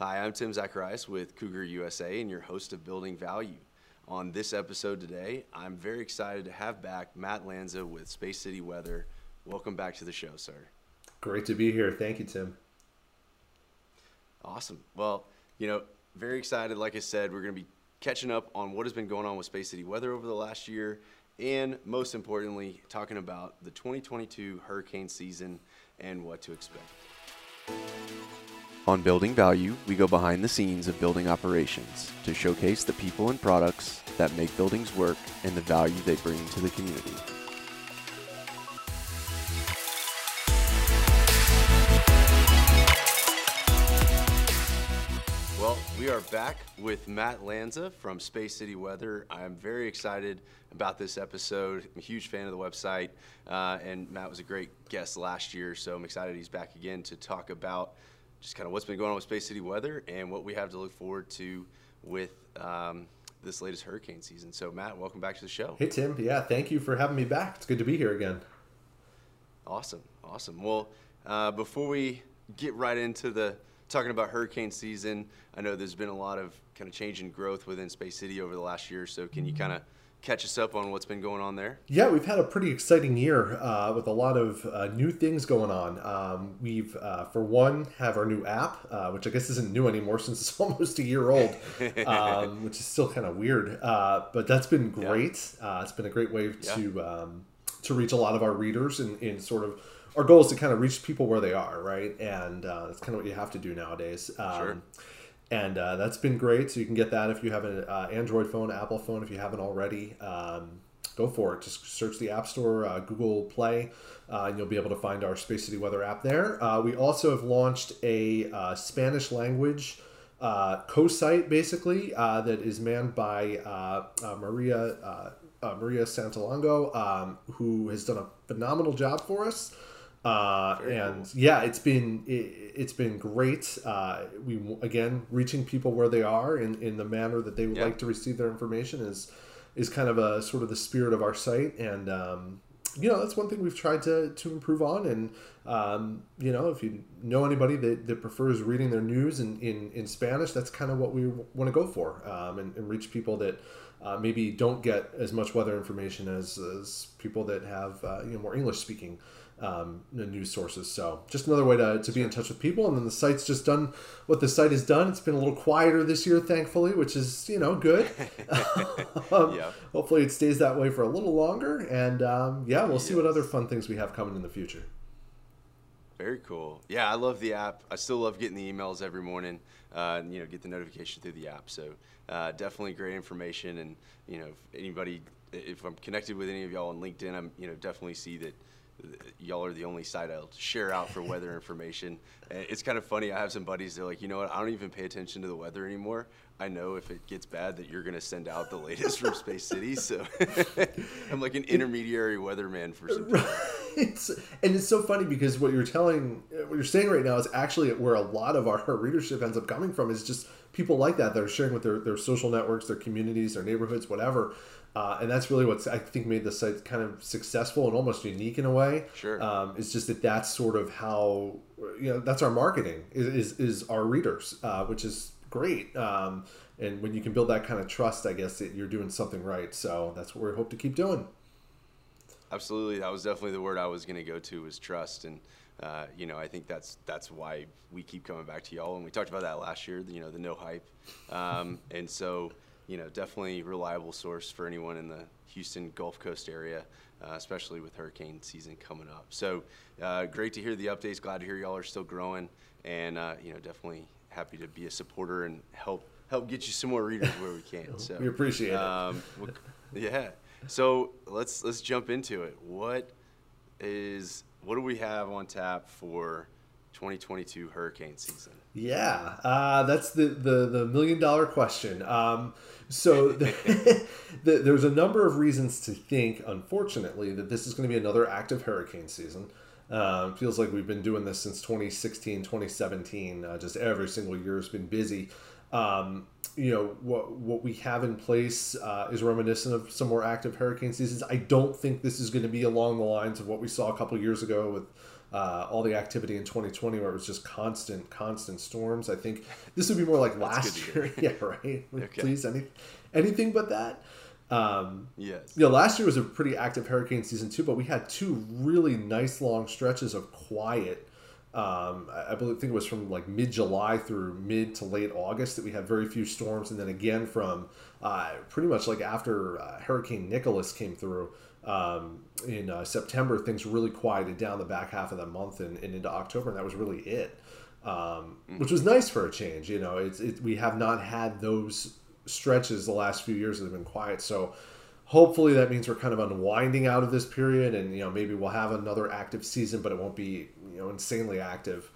Hi, I'm Tim Zacharias with Cougar USA and your host of Building Value. On this episode today, I'm very excited to have back Matt Lanza with Space City Weather. Welcome back to the show, sir. Great to be here. Thank you, Tim. Awesome. Well, you know, very excited. Like I said, we're going to be catching up on what has been going on with Space City Weather over the last year, and most importantly, talking about the 2022 hurricane season and what to expect. On Building Value, we go behind the scenes of building operations to showcase the people and products that make buildings work and the value they bring to the community. Well, we are back with Matt Lanza from Space City Weather. I'm very excited about this episode. I'm a huge fan of the website, uh, and Matt was a great guest last year, so I'm excited he's back again to talk about just kind of what's been going on with Space City Weather and what we have to look forward to with um, this latest hurricane season. So, Matt, welcome back to the show. Hey, Tim. Yeah, thank you for having me back. It's good to be here again. Awesome, awesome. Well, uh, before we get right into the talking about hurricane season, I know there's been a lot of kind of change and growth within Space City over the last year. So, can you kind of catch us up on what's been going on there? Yeah, we've had a pretty exciting year uh, with a lot of uh, new things going on. Um, we've, uh, for one, have our new app, uh, which I guess isn't new anymore since it's almost a year old, um, which is still kind of weird. Uh, but that's been great. Yeah. Uh, it's been a great way yeah. to um, to reach a lot of our readers and, in sort of our goal is to kind of reach people where they are, right? And that's kind of what you have to do nowadays. Um, sure and uh, that's been great. So you can get that if you have an uh, Android phone, Apple phone, if you haven't already. Um, go for it. Just search the App Store, uh, Google Play, uh, and you'll be able to find our Space City Weather app there. Uh, we also have launched a uh, Spanish language co-site, basically, that is manned by Maria Maria Santalongo, um, who has done a phenomenal job for us. Uh, and cool. yeah, it's been it, has been great. Uh, we again reaching people where they are in, in the manner that they would yeah. like to receive their information is is kind of a sort of the spirit of our site, and um, you know that's one thing we've tried to to improve on. And um, you know, if you know anybody that, that prefers reading their news in, in, in Spanish, that's kind of what we want to go for, um, and, and reach people that. Uh, maybe don't get as much weather information as, as people that have uh, you know more English speaking um, news sources. So just another way to, to be in touch with people. And then the site's just done what the site has done. It's been a little quieter this year, thankfully, which is, you know, good. um, yeah. Hopefully it stays that way for a little longer. And um, yeah, we'll yes. see what other fun things we have coming in the future. Very cool. Yeah, I love the app. I still love getting the emails every morning. Uh, and, you know, get the notification through the app. So uh, definitely great information. And you know, if anybody, if I'm connected with any of y'all on LinkedIn, I'm you know definitely see that y'all are the only site I'll share out for weather information. It's kind of funny. I have some buddies. They're like, you know what? I don't even pay attention to the weather anymore. I know if it gets bad that you're going to send out the latest from Space City. So I'm like an intermediary weatherman for some. Right. It's, and it's so funny because what you're telling, what you're saying right now is actually where a lot of our readership ends up coming from. Is just people like that that are sharing with their, their social networks, their communities, their neighborhoods, whatever. Uh, and that's really what's I think made the site kind of successful and almost unique in a way. Sure, um, it's just that that's sort of how you know that's our marketing is is, is our readers, uh, which is great. Um, and when you can build that kind of trust, I guess that you're doing something right. So that's what we hope to keep doing. Absolutely, that was definitely the word I was going to go to was trust, and uh, you know I think that's that's why we keep coming back to y'all. And we talked about that last year. You know the no hype, um, and so you know, definitely reliable source for anyone in the Houston Gulf Coast area, uh, especially with hurricane season coming up. So uh, great to hear the updates. Glad to hear y'all are still growing, and uh, you know, definitely happy to be a supporter and help help get you some more readers where we can. So we appreciate um, it. yeah. So let's let's jump into it. What is what do we have on tap for 2022 hurricane season? Yeah, uh, that's the, the, the million dollar question. Um, so the, the, there's a number of reasons to think, unfortunately, that this is going to be another active hurricane season. Um, feels like we've been doing this since 2016, 2017. Uh, just every single year has been busy. Um, you know what what we have in place uh, is reminiscent of some more active hurricane seasons. I don't think this is going to be along the lines of what we saw a couple years ago with uh, all the activity in 2020 where it was just constant, constant storms. I think this would be more like last year. yeah, right. Okay. Please, any, anything but that. Um, yes. You know, last year was a pretty active hurricane season too, but we had two really nice long stretches of quiet. Um, I believe, think it was from like mid July through mid to late August that we had very few storms, and then again from uh, pretty much like after uh, Hurricane Nicholas came through um, in uh, September, things really quieted down the back half of the month and, and into October, and that was really it. Um, mm-hmm. which was nice for a change. You know, it's it, we have not had those stretches the last few years that have been quiet. So hopefully that means we're kind of unwinding out of this period, and you know maybe we'll have another active season, but it won't be you know insanely active.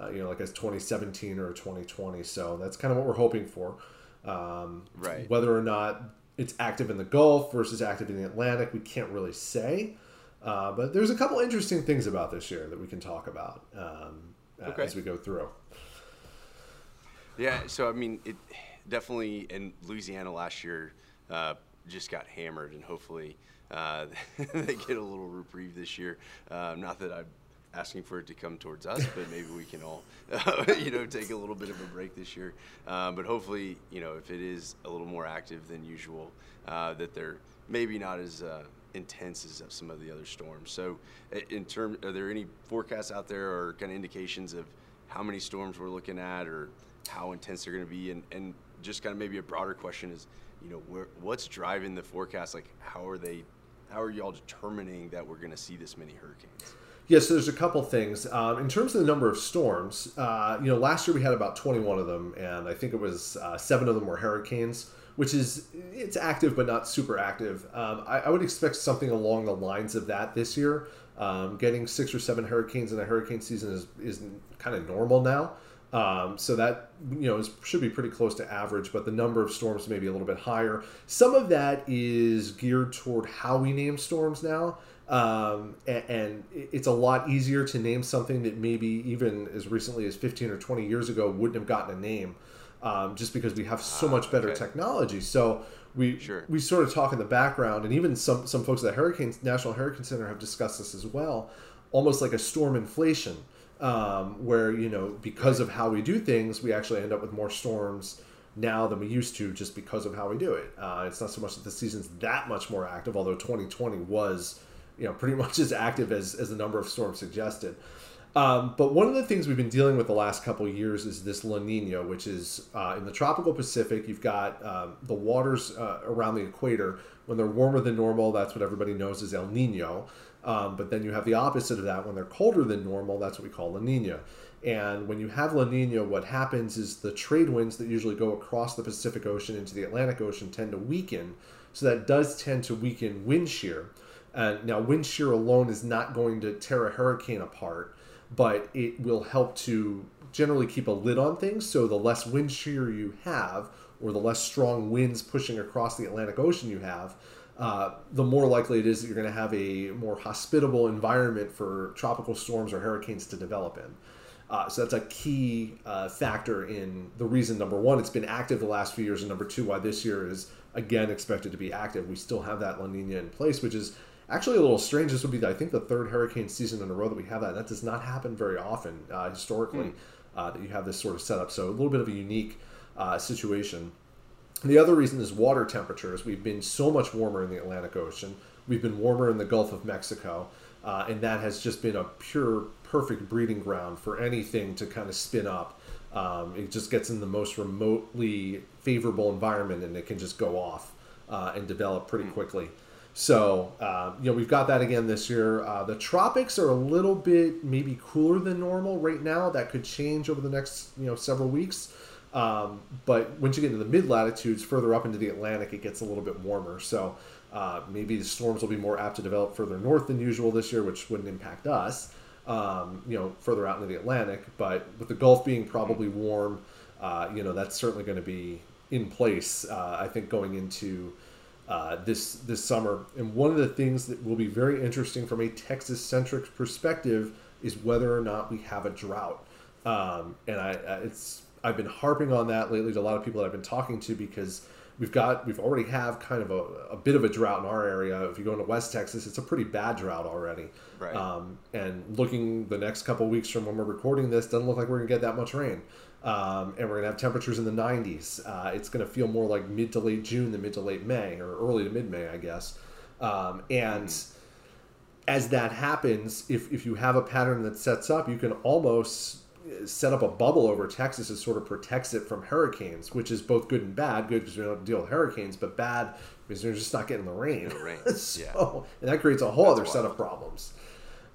Uh, you know, like as 2017 or 2020. So that's kind of what we're hoping for. Um, right. Whether or not it's active in the Gulf versus active in the Atlantic, we can't really say. Uh, but there's a couple interesting things about this year that we can talk about um, okay. as we go through. Yeah. So I mean, it definitely in Louisiana last year uh, just got hammered, and hopefully uh, they get a little reprieve this year. Uh, not that I'm asking for it to come towards us, but maybe we can all, you know, take a little bit of a break this year. Uh, but hopefully, you know, if it is a little more active than usual, uh, that they're maybe not as uh, intense as some of the other storms. So, in term, are there any forecasts out there or kind of indications of how many storms we're looking at, or how intense they're going to be, and, and just kind of maybe a broader question is, you know, where, what's driving the forecast? Like, how are they, how are y'all determining that we're going to see this many hurricanes? Yes, so there's a couple things. Um, in terms of the number of storms, uh, you know, last year we had about 21 of them, and I think it was uh, seven of them were hurricanes, which is it's active but not super active. Um, I, I, would expect something along the lines of that this year. Um, getting six or seven hurricanes in a hurricane season is is kind of normal now. Um, so that you know is, should be pretty close to average, but the number of storms may be a little bit higher. Some of that is geared toward how we name storms now, um, and, and, it's a lot easier to name something that maybe even as recently as 15 or 20 years ago wouldn't have gotten a name, um, just because we have so much better okay. technology. So we sure. we sort of talk in the background, and even some some folks at the Hurricane National Hurricane Center have discussed this as well, almost like a storm inflation um, where you know because of how we do things, we actually end up with more storms now than we used to just because of how we do it. Uh, it's not so much that the season's that much more active, although 2020 was you know pretty much as active as, as the number of storms suggested. Um, but one of the things we've been dealing with the last couple years is this La Nina, which is uh, in the tropical Pacific. You've got um, the waters uh, around the equator. When they're warmer than normal, that's what everybody knows as El Nino. Um, but then you have the opposite of that when they're colder than normal. That's what we call La Nina. And when you have La Nina, what happens is the trade winds that usually go across the Pacific Ocean into the Atlantic Ocean tend to weaken. So that does tend to weaken wind shear. And now, wind shear alone is not going to tear a hurricane apart, but it will help to generally keep a lid on things. So the less wind shear you have, or the less strong winds pushing across the Atlantic Ocean you have, uh, the more likely it is that you're going to have a more hospitable environment for tropical storms or hurricanes to develop in. Uh, so that's a key uh, factor in the reason number one it's been active the last few years, and number two why this year is again expected to be active. We still have that La Nina in place, which is actually a little strange. This would be I think the third hurricane season in a row that we have that. That does not happen very often uh, historically mm. that you have this sort of setup. So a little bit of a unique uh, situation. The other reason is water temperatures. We've been so much warmer in the Atlantic Ocean. We've been warmer in the Gulf of Mexico. Uh, and that has just been a pure, perfect breeding ground for anything to kind of spin up. Um, it just gets in the most remotely favorable environment and it can just go off uh, and develop pretty hmm. quickly. So, uh, you know, we've got that again this year. Uh, the tropics are a little bit maybe cooler than normal right now. That could change over the next, you know, several weeks. Um, but once you get into the mid latitudes, further up into the Atlantic, it gets a little bit warmer. So uh, maybe the storms will be more apt to develop further north than usual this year, which wouldn't impact us. Um, you know, further out into the Atlantic. But with the Gulf being probably warm, uh, you know, that's certainly going to be in place. Uh, I think going into uh, this this summer. And one of the things that will be very interesting from a Texas centric perspective is whether or not we have a drought. Um, and I, it's I've been harping on that lately to a lot of people that I've been talking to because we've got we've already have kind of a, a bit of a drought in our area. If you go into West Texas, it's a pretty bad drought already. Right. Um, and looking the next couple weeks from when we're recording this, doesn't look like we're gonna get that much rain. Um, and we're gonna have temperatures in the 90s. Uh, it's gonna feel more like mid to late June than mid to late May or early to mid May, I guess. Um, and as that happens, if, if you have a pattern that sets up, you can almost set up a bubble over Texas that sort of protects it from hurricanes, which is both good and bad. Good because we don't have to deal with hurricanes, but bad because they're just not getting the rain. The rain, so, yeah. and that creates a whole That's other set of problems.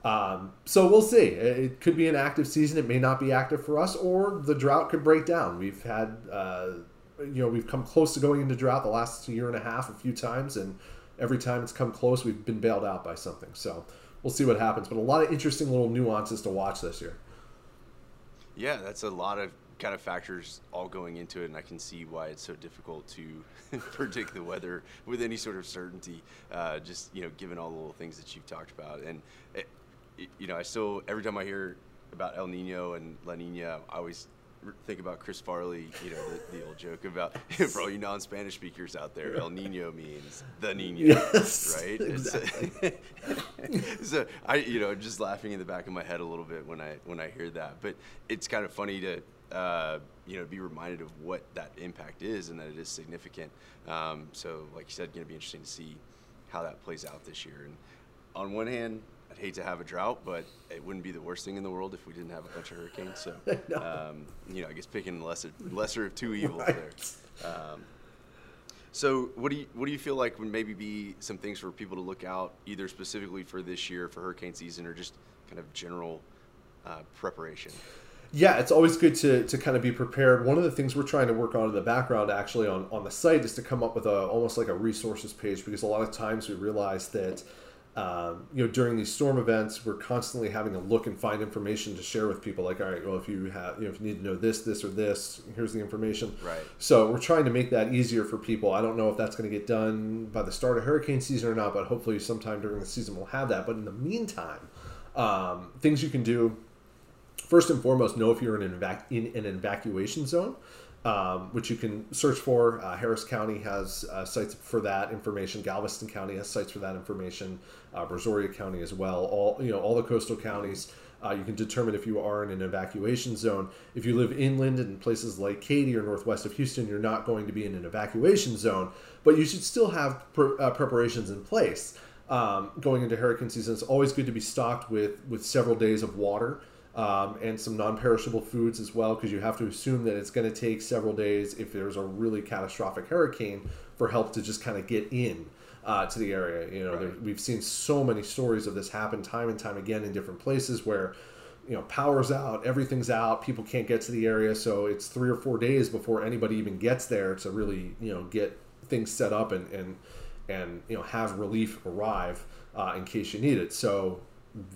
Um, so we'll see. It could be an active season. It may not be active for us, or the drought could break down. We've had, uh, you know, we've come close to going into drought the last year and a half a few times, and every time it's come close, we've been bailed out by something. So we'll see what happens. But a lot of interesting little nuances to watch this year. Yeah, that's a lot of kind of factors all going into it, and I can see why it's so difficult to predict the weather with any sort of certainty. Uh, just you know, given all the little things that you've talked about, and it- you know, I still every time I hear about El Nino and La Nina, I always think about Chris Farley. You know, the, the old joke about for all you non-Spanish speakers out there, El Nino means the Nino, Yes, right? It's- so I, you know, just laughing in the back of my head a little bit when I when I hear that. But it's kind of funny to, uh, you know, be reminded of what that impact is and that it is significant. Um, so, like you said, going to be interesting to see how that plays out this year. And on one hand, hate to have a drought, but it wouldn't be the worst thing in the world if we didn't have a bunch of hurricanes. So, um, you know, I guess picking the lesser lesser of two evils Right. there. Um, so, what do you what do you feel like would maybe be some things for people to look out, either specifically for this year for hurricane season, or just kind of general uh, preparation? Yeah, it's always good to, to kind of be prepared. One of the things we're trying to work on in the background, actually, on, on the site, is to come up with a almost like a resources page because a lot of times we realize that um, you know during these storm events we're constantly having to look and find information to share with people. Like, all right, well, if you have you know if you need to know this, this, or this, here's the information. Right. So we're trying to make that easier for people. I don't know if that's going to get done by the start of hurricane season or not, but hopefully sometime during the season we'll have that. But in the meantime, um, things you can do first and foremost, know if you're in an, evac- in an evacuation zone, um, which you can search for. Uh, Harris County has uh, sites for that information. Galveston County has sites for that information. Uh, Brazoria County as well. All you know, all the coastal counties. Uh, you can determine if you are in an evacuation zone. If you live inland in places like Katy or northwest of Houston, you're not going to be in an evacuation zone, but you should still have pre- uh, preparations in place. Um, going into hurricane season, it's always good to be stocked with with several days of water um, and some non-perishable foods as well, because you have to assume that it's going to take several days if there's a really catastrophic hurricane for help to just kind of get in uh, to the area. You know, there, we've seen so many stories of this happen time and time again in different places where you know power's out, everything's out, people can't get to the area, so it's three or four days before anybody even gets there to really you know get things set up and and and you know have relief arrive uh, in case you need it. So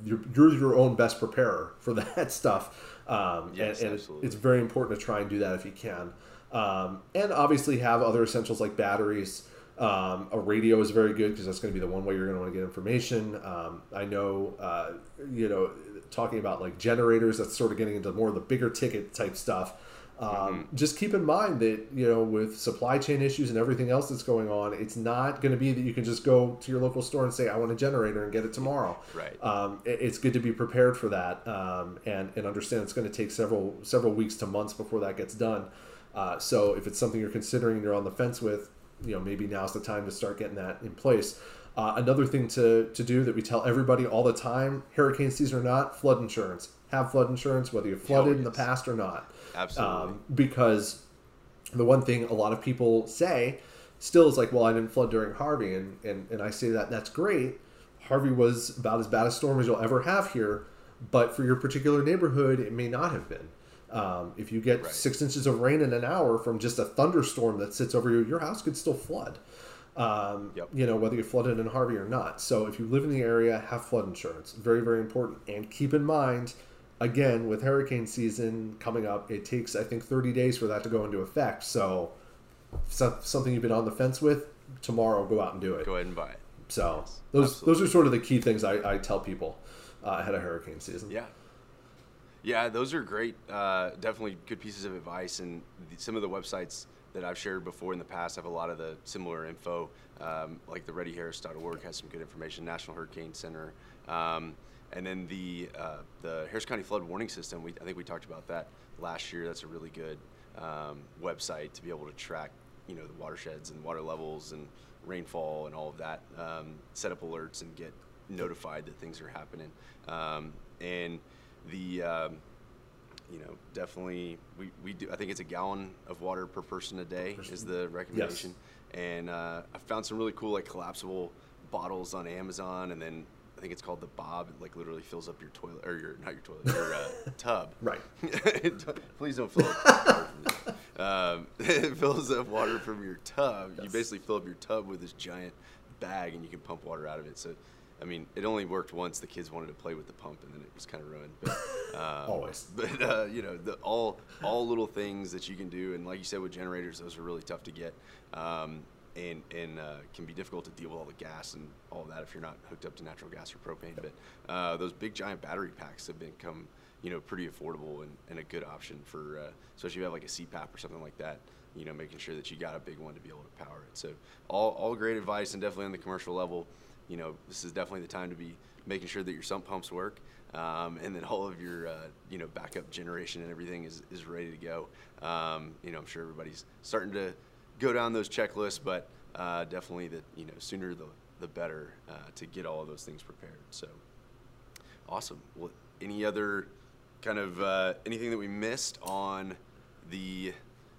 you're, you're your own best preparer for that stuff. Um, Yes, and, and absolutely. it's very important to try and do that if you can. Um, and obviously have other essentials like batteries. Um, a radio is very good because that's going to be the one way you're going to want to get information. Um, I know, uh, you know, talking about like generators, that's sort of getting into more of the bigger ticket type stuff. Um, Just keep in mind that you know with supply chain issues and everything else that's going on, it's not going to be that you can just go to your local store and say I want a generator and get it tomorrow. Right. Um, it- it's good to be prepared for that um, and and understand it's going to take several several weeks to months before that gets done. Uh, so if it's something you're considering, and you're on the fence with, you know, maybe now's the time to start getting that in place. Uh, another thing to, to do that we tell everybody all the time, hurricane season or not, flood insurance. Have flood insurance, whether you flooded in the past or not. Absolutely. Um, because the one thing a lot of people say still is like, well, I didn't flood during Harvey. And, and, and I say that that's great. Harvey was about as bad a storm as you'll ever have here. But for your particular neighborhood, it may not have been. Um, if you get Right. six inches of rain in an hour from just a thunderstorm that sits over you, your house could still flood. Um, Yep. You know, whether you flooded in Harvey or not. So if you live in the area, have flood insurance. Very, very important. And keep in mind, again, with hurricane season coming up, it takes, I think, 30 days for that to go into effect. So, so something you've been on the fence with, tomorrow go out and do it. Go ahead and buy it. So Yes, those absolutely. those are sort of the key things I, I tell people uh, ahead of hurricane season. Yeah. Yeah, those are great. Uh, definitely good pieces of advice, and the, some of the websites that I've shared before in the past have a lot of the similar info, um, like the ReadyHarris.org has some good information, National Hurricane Center. Um, and then the uh, the Harris County Flood Warning System, we, I think we talked about that last year. That's a really good um, website to be able to track, you know, the watersheds and water levels and rainfall and all of that. Um, set up alerts and get notified that things are happening. Um, and the um, you know, definitely we, we do. I think it's a gallon of water per person a day person. is the recommendation. Yes. And uh, I found some really cool like collapsible bottles on Amazon, and then think it's called the Bob. It like literally fills up your toilet or your not your toilet, your uh, tub. Right. Please don't fill up. um, it fills up water from your tub. Yes. You basically fill up your tub with this giant bag, and you can pump water out of it. So I mean, it only worked once. The kids wanted to play with the pump, and then it was kind of ruined. But, um, Always. But uh, you know, the, all all little things that you can do, and like you said, with generators, those are really tough to get, um, and and uh, can be difficult to deal with all the gas and all that if you're not hooked up to natural gas or propane. But uh, those big giant battery packs have become you know pretty affordable and, and a good option for uh, especially if you have like a CPAP or something like that. You know, making sure that you got a big one to be able to power it. So all all great advice, and definitely on the commercial level you know, this is definitely the time to be making sure that your sump pumps work, um, and then all of your, uh, you know, backup generation and everything is, is ready to go. Um, you know, I'm sure everybody's starting to go down those checklists, but uh, definitely the, you know, sooner the, the better uh, to get all of those things prepared. So awesome. Well, any other kind of uh, anything that we missed on the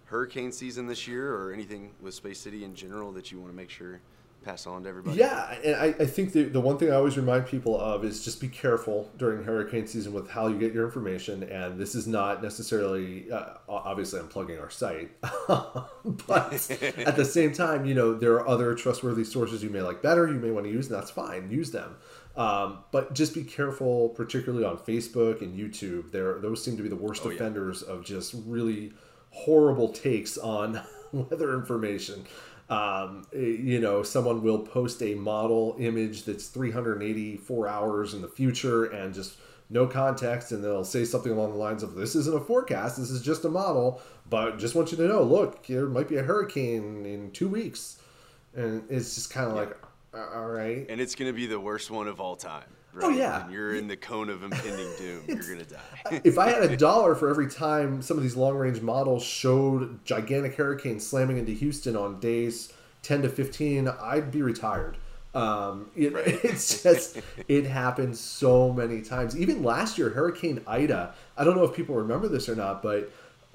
hurricane season this year or anything with Space City in general that you want to make sure pass on to everybody? Yeah, and I, I think the, the one thing I always remind people of is just be careful during hurricane season with how you get your information. And this is not necessarily, uh, obviously, I'm plugging our site, but at the same time, you know, there are other trustworthy sources you may like better, you may want to use, and that's fine, use them. Um, but just be careful, particularly on Facebook and YouTube. There, those seem to be the worst oh, offenders yeah. of just really horrible takes on weather information um, you know, someone will post a model image that's 384 hours in the future and just no context, and they'll say something along the lines of, "This isn't a forecast. This is just a model, but just want you to know. Look, there might be a hurricane in two weeks," and it's just kind of yeah. like, all right. And it's going to be the worst one of all time. Oh, right? Oh yeah, when you're in the cone of impending doom. you're gonna die. if I had a dollar for every time some of these long range models showed gigantic hurricanes slamming into Houston on days ten to fifteen, I'd be retired. Um, it, right. it's just it happens so many times. Even last year, Hurricane Ida. I don't know if people remember this or not, but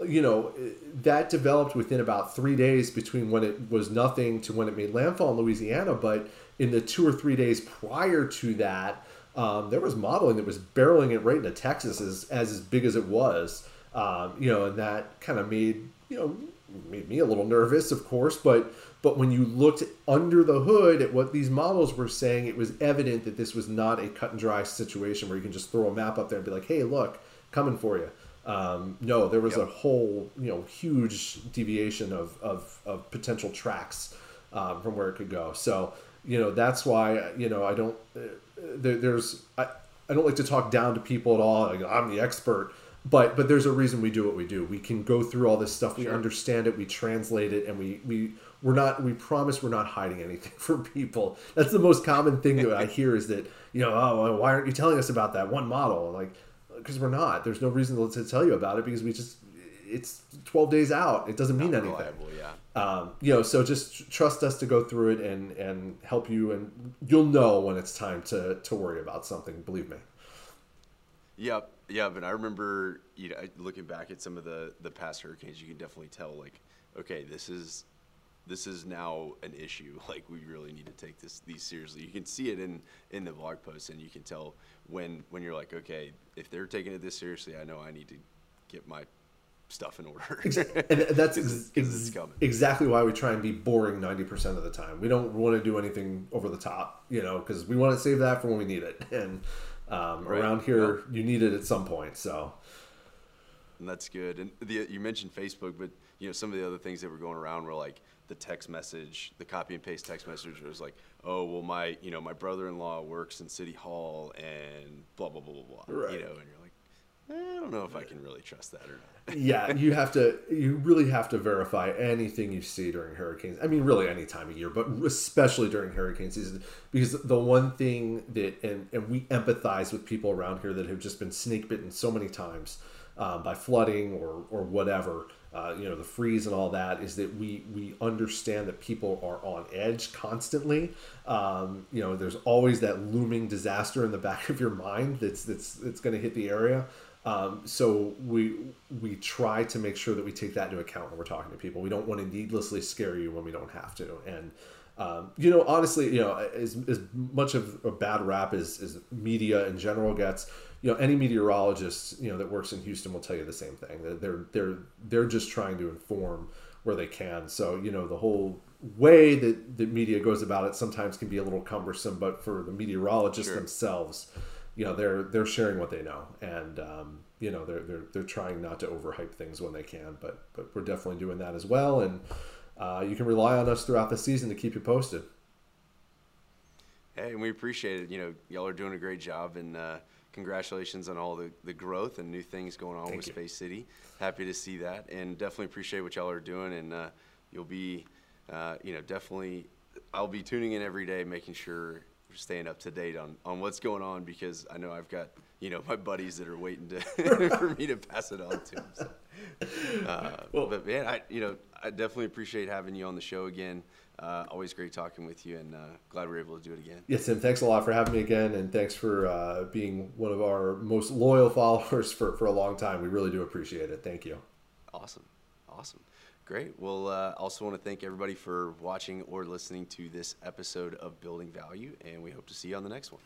you know that developed within about three days between when it was nothing to when it made landfall in Louisiana. But in the two or three days prior to that, um, there was modeling that was barreling it right into Texas as, as, as big as it was. Um, you know, and that kind of made, you know, made me a little nervous, of course, but but when you looked under the hood at what these models were saying, it was evident that this was not a cut and dry situation where you can just throw a map up there and be like, "Hey, look, coming for you." Um, no, there was yep. a whole, you know, huge deviation of of, of potential tracks um, from where it could go. So, you know, that's why you know I don't uh, there, there's I, I don't like to talk down to people at all. Like, I'm the expert, but but there's a reason we do what we do. We can go through all this stuff. We sure. understand it. We translate it, and we we we're not we promise we're not hiding anything from people. That's the most common thing that I hear is that you know oh why aren't you telling us about that one model like because we're not. There's no reason to tell you about it because we just it's 12 days out. It doesn't mean anything. yeah. Um, you know, so just trust us to go through it and and help you, and you'll know when it's time to to worry about something. Believe me. Yep, yep. And I remember, you know, looking back at some of the the past hurricanes, you can definitely tell, like, okay, this is this is now an issue. Like, we really need to take this these seriously. You can see it in in the blog posts, and you can tell when when you're like, okay, if they're taking it this seriously, I know I need to get my stuff in order. Exactly. And that's ex- ex- exactly why we try and be boring 90% of the time. We don't want to do anything over the top, you know, because we want to save that for when we need it. And um, right. around here, well, you need it at some point. So. And that's good. And the, you mentioned Facebook, but you know some of the other things that were going around were like the text message, the copy and paste text message was like, oh well, my you know my brother-in-law works in City Hall and blah blah blah blah blah. Right. You know, and you're I don't know if I can really trust that or not. yeah, you have to. You really have to verify anything you see during hurricanes. I mean, really any time of year, but especially during hurricane season, because the one thing that and and we empathize with people around here that have just been snake bitten so many times um, by flooding or or whatever. Uh, you know the freeze and all that is that we we understand that people are on edge constantly. Um, you know, there's always that looming disaster in the back of your mind that's that's that's going to hit the area. Um, so we we try to make sure that we take that into account when we're talking to people. We don't want to needlessly scare you when we don't have to. And um, you know, honestly, you know, as, as much of a bad rap as, as media in general gets, you know, any meteorologist you know that works in Houston will tell you the same thing. They're they're they're just trying to inform where they can. So you know, the whole way that the media goes about it sometimes can be a little cumbersome, but for the meteorologists sure. themselves you know they're they're sharing what they know. And um, you know they're, they're they're trying not to overhype things when they can but but we're definitely doing that as well. And uh, you can rely on us throughout the season to keep you posted. Hey and we appreciate it. You know y'all are doing a great job and uh, congratulations on all the, the growth and new things going on Thank with you. space city. Happy to see that and definitely appreciate what y'all are doing and uh, you'll be uh, you know definitely i'll be tuning in every day making sure staying up to date on, on what's going on because I know I've got you know my buddies that are waiting to for me to pass it on to them. So, uh, well, but man, I you know I definitely appreciate having you on the show again. Uh, always great talking with you, and uh, glad we are able to do it again. Yes, Tim. Thanks a lot for having me again, and thanks for uh, being one of our most loyal followers for for a long time. We really do appreciate it. Thank you. Awesome, awesome. Great. Well, uh, also want to thank everybody for watching or listening to this episode of Building Value, and we hope to see you on the next one.